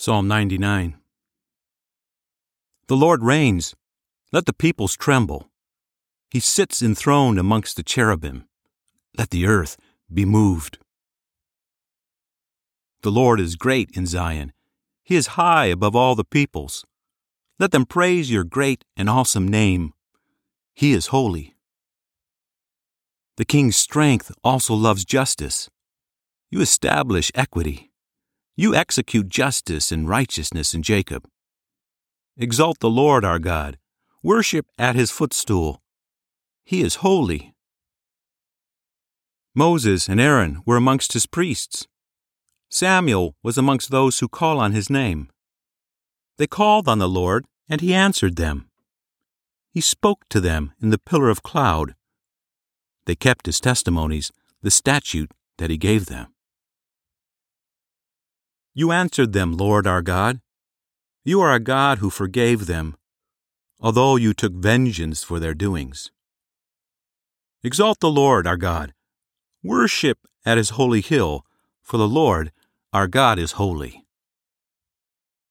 Psalm 99. The Lord reigns. Let the peoples tremble. He sits enthroned amongst the cherubim. Let the earth be moved. The Lord is great in Zion. He is high above all the peoples. Let them praise your great and awesome name. He is holy. The king's strength also loves justice. You establish equity. You execute justice and righteousness in Jacob. Exalt the Lord our God. Worship at his footstool. He is holy. Moses and Aaron were amongst his priests. Samuel was amongst those who call on his name. They called on the Lord, and he answered them. He spoke to them in the pillar of cloud. They kept his testimonies, the statute that he gave them. You answered them, Lord our God. You are a God who forgave them, although you took vengeance for their doings. Exalt the Lord our God. Worship at his holy hill, for the Lord our God is holy.